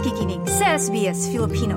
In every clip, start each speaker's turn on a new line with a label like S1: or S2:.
S1: nakikinig sa SBS Filipino.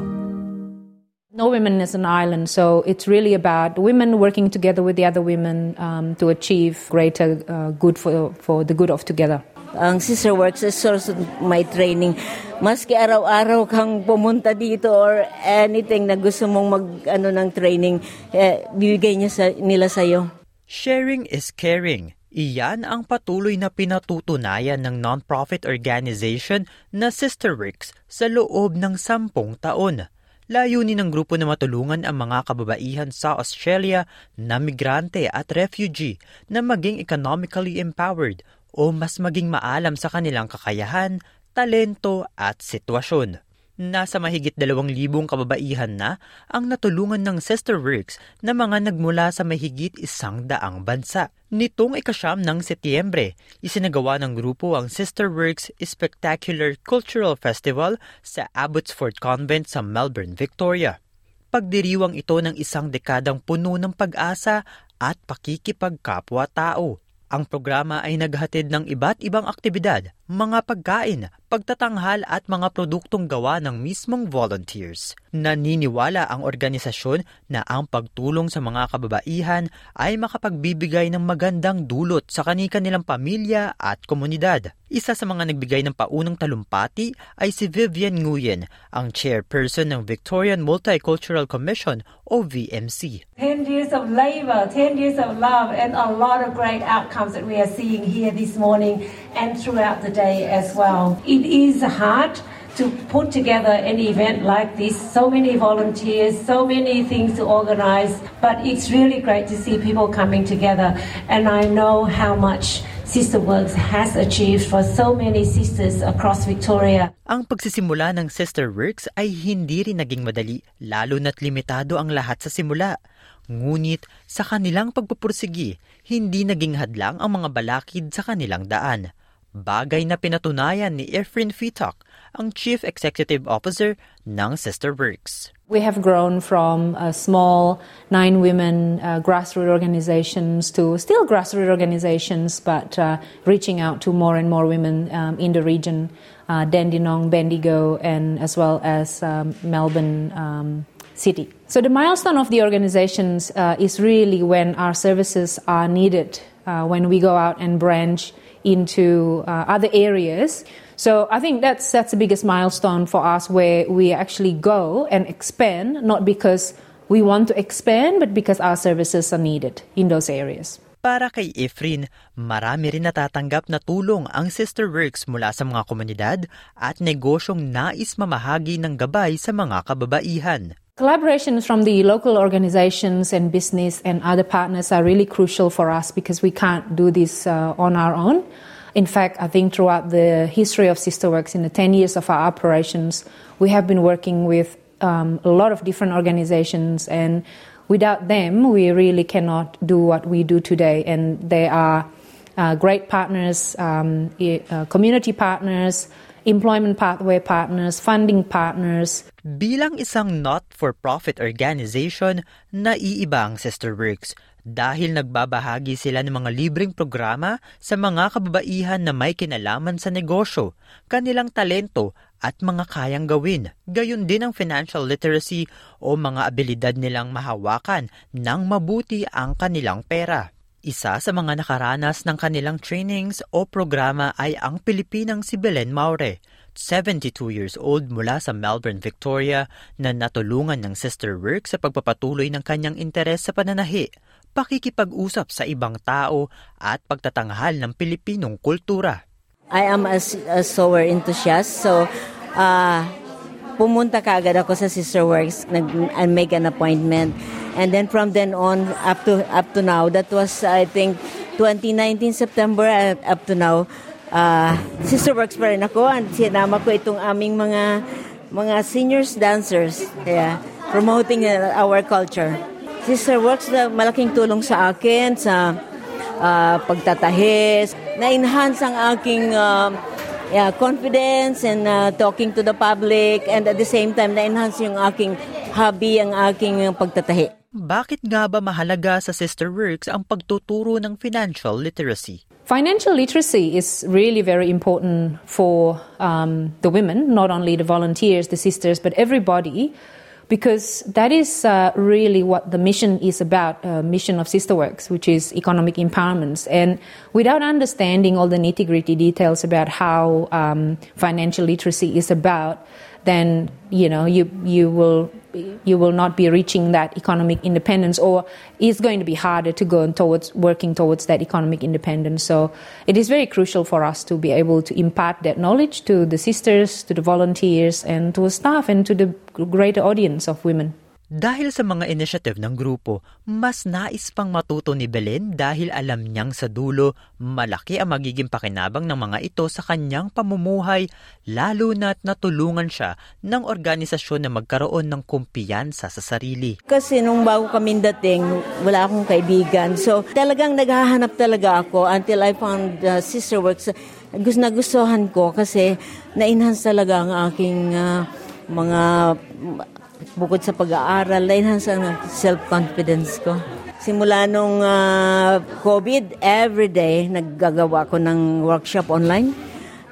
S2: No women is an island, so it's really about women working together with the other women um, to achieve greater uh, good for, for the good of together.
S3: Ang Sister Works is source of my training. Maski araw-araw kang pumunta dito or anything na gusto mong mag ano ng training, eh, bibigay niya sa, nila sa'yo.
S4: Sharing is caring. Iyan ang patuloy na pinatutunayan ng non-profit organization na Sister Works sa loob ng sampung taon. Layunin ng grupo na matulungan ang mga kababaihan sa Australia na migrante at refugee na maging economically empowered o mas maging maalam sa kanilang kakayahan, talento at sitwasyon. Nasa mahigit dalawang libong kababaihan na ang natulungan ng Sister Works na mga nagmula sa mahigit isang daang bansa. Nitong ikasyam ng Setyembre, isinagawa ng grupo ang Sister Works Spectacular Cultural Festival sa Abbotsford Convent sa Melbourne, Victoria. Pagdiriwang ito ng isang dekadang puno ng pag-asa at pakikipagkapwa-tao. Ang programa ay naghatid ng iba't ibang aktibidad, mga pagkain, pagtatanghal at mga produktong gawa ng mismong volunteers. Naniniwala ang organisasyon na ang pagtulong sa mga kababaihan ay makapagbibigay ng magandang dulot sa kani-kanilang pamilya at komunidad. Isa sa mga nagbigay ng paunang talumpati ay si Vivian Nguyen, ang chairperson ng Victorian Multicultural Commission o VMC.
S5: 10 years of labor, 10 years of love, and a lot of great outcomes that we are seeing here this morning and throughout the day as well. It is hard to put together an event like this. So many volunteers, so many things to organize, but it's really great to see people coming together. And I know how much Sister Works has achieved for so many sisters across Victoria.
S4: Ang pagsisimula ng Sister Works ay hindi rin naging madali, lalo na't limitado ang lahat sa simula. Ngunit sa kanilang pagpupursigi, hindi naging hadlang ang mga balakid sa kanilang daan. Bagay na pinatunayan ni Efren Fitok, ang Chief Executive Officer ng Sister Works.
S2: We have grown from a small nine women uh, grassroots organizations to still grassroots organizations, but uh, reaching out to more and more women um, in the region, uh, Dandenong, Bendigo, and as well as um, Melbourne um, City. So the milestone of the organizations uh, is really when our services are needed, uh, when we go out and branch into uh, other areas. So I think that's that's the biggest milestone for us where we actually go and expand, not because we want to expand, but because our services are needed in those areas.
S4: Para kay Efrin, marami rin natatanggap na tulong ang Sister Works mula sa mga komunidad at negosyong nais mamahagi ng gabay sa mga kababaihan.
S2: Collaborations from the local organizations and business and other partners are really crucial for us because we can't do this uh, on our own. In fact, I think throughout the history of Sister Works, in the 10 years of our operations, we have been working with um, a lot of different organizations, and without them, we really cannot do what we do today. And they are uh, great partners, um, uh, community partners, employment pathway partners, funding partners.
S4: Bilang isang not-for-profit organization, naiiba ang Sister Works dahil nagbabahagi sila ng mga libreng programa sa mga kababaihan na may kinalaman sa negosyo, kanilang talento at mga kayang gawin. Gayon din ang financial literacy o mga abilidad nilang mahawakan ng mabuti ang kanilang pera. Isa sa mga nakaranas ng kanilang trainings o programa ay ang Pilipinang si Belen Maure, 72 years old mula sa Melbourne, Victoria, na natulungan ng Sister Work sa pagpapatuloy ng kanyang interes sa pananahi pakikipag-usap sa ibang tao at pagtatanghal ng Pilipinong kultura.
S3: I am a, a sower enthusiast, so uh, pumunta kaagad ako sa Sister Works nag, and make an appointment. And then from then on, up to, up to now, that was, I think, 2019 September and up to now, uh, Sister Works pa rin ako. And sinama ko itong aming mga mga seniors dancers. Kaya, promoting uh, our culture. Sister Works na malaking tulong sa akin sa uh, pagtatahi. Na-enhance ang aking uh, yeah, confidence and uh, talking to the public and at the same time na-enhance yung aking hobby, ang aking pagtatahi.
S4: Bakit nga ba mahalaga sa Sister Works ang pagtuturo ng financial literacy?
S2: Financial literacy is really very important for um, the women, not only the volunteers, the sisters, but everybody, because that is uh, really what the mission is about uh, mission of Sister Works, which is economic empowerment. And without understanding all the nitty gritty details about how um, financial literacy is about, then you know you you will you will not be reaching that economic independence or it's going to be harder to go towards working towards that economic independence. So it is very crucial for us to be able to impart that knowledge to the sisters to the volunteers and to the staff and to the greater audience of women
S4: Dahil sa mga initiative ng grupo, mas nais pang matuto ni Belen dahil alam niyang sa dulo malaki ang magiging pakinabang ng mga ito sa kanyang pamumuhay lalo na't natulungan siya ng organisasyon na magkaroon ng kumpiyansa sa sarili.
S3: Kasi nung bago kami dating, wala akong kaibigan. So talagang naghahanap talaga ako until I found uh, Sister Works. Gusto na gustuhan ko kasi na-enhance talaga ang aking uh, mga bukod sa pag-aaral, na-enhance ang self-confidence ko. Simula nung uh, COVID, every day naggagawa ko ng workshop online.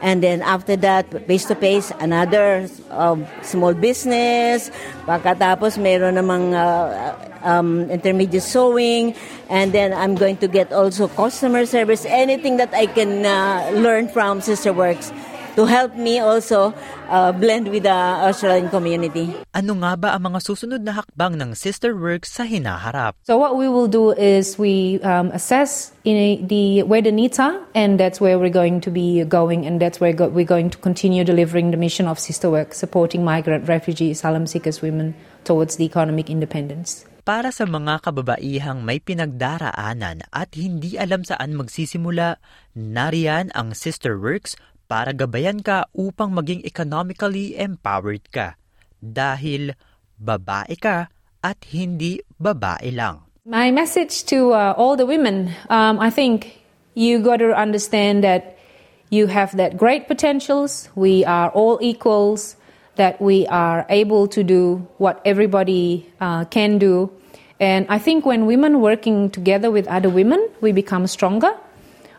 S3: And then after that, face-to-face, another uh, small business. Pagkatapos, mayroon namang uh, um, intermediate sewing. And then I'm going to get also customer service, anything that I can uh, learn from Sister Works to help me also uh, blend with the Australian community.
S4: Ano nga ba ang mga susunod na hakbang ng Sister Works sa hinaharap?
S2: So what we will do is we um, assess in a, the where the needs are, and that's where we're going to be going, and that's where go, we're going to continue delivering the mission of Sister Works, supporting migrant, refugee, asylum seekers, women towards the economic independence.
S4: Para sa mga kababaihang may pinagdaraanan at hindi alam saan magsisimula, nariyan ang Sister Works para gabayan ka upang maging economically empowered ka dahil babae ka at hindi babae lang.
S2: My message to uh, all the women, um, I think you got to understand that you have that great potentials. We are all equals. That we are able to do what everybody uh, can do. And I think when women working together with other women, we become stronger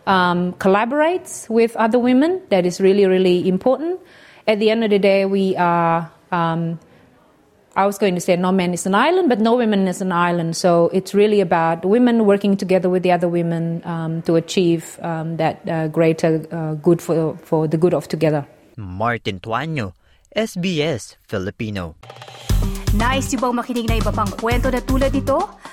S2: um, collaborates with other women. That is really, really important. At the end of the day, we are. Um, I was going to say no man is an island, but no woman is an island. So it's really about women working together with the other women um, to achieve um, that uh, greater uh, good for, for the good of together.
S4: Martin Tuanyo, SBS Filipino.
S1: Nice yung bang makinig na iba pang kwento na tulad ito?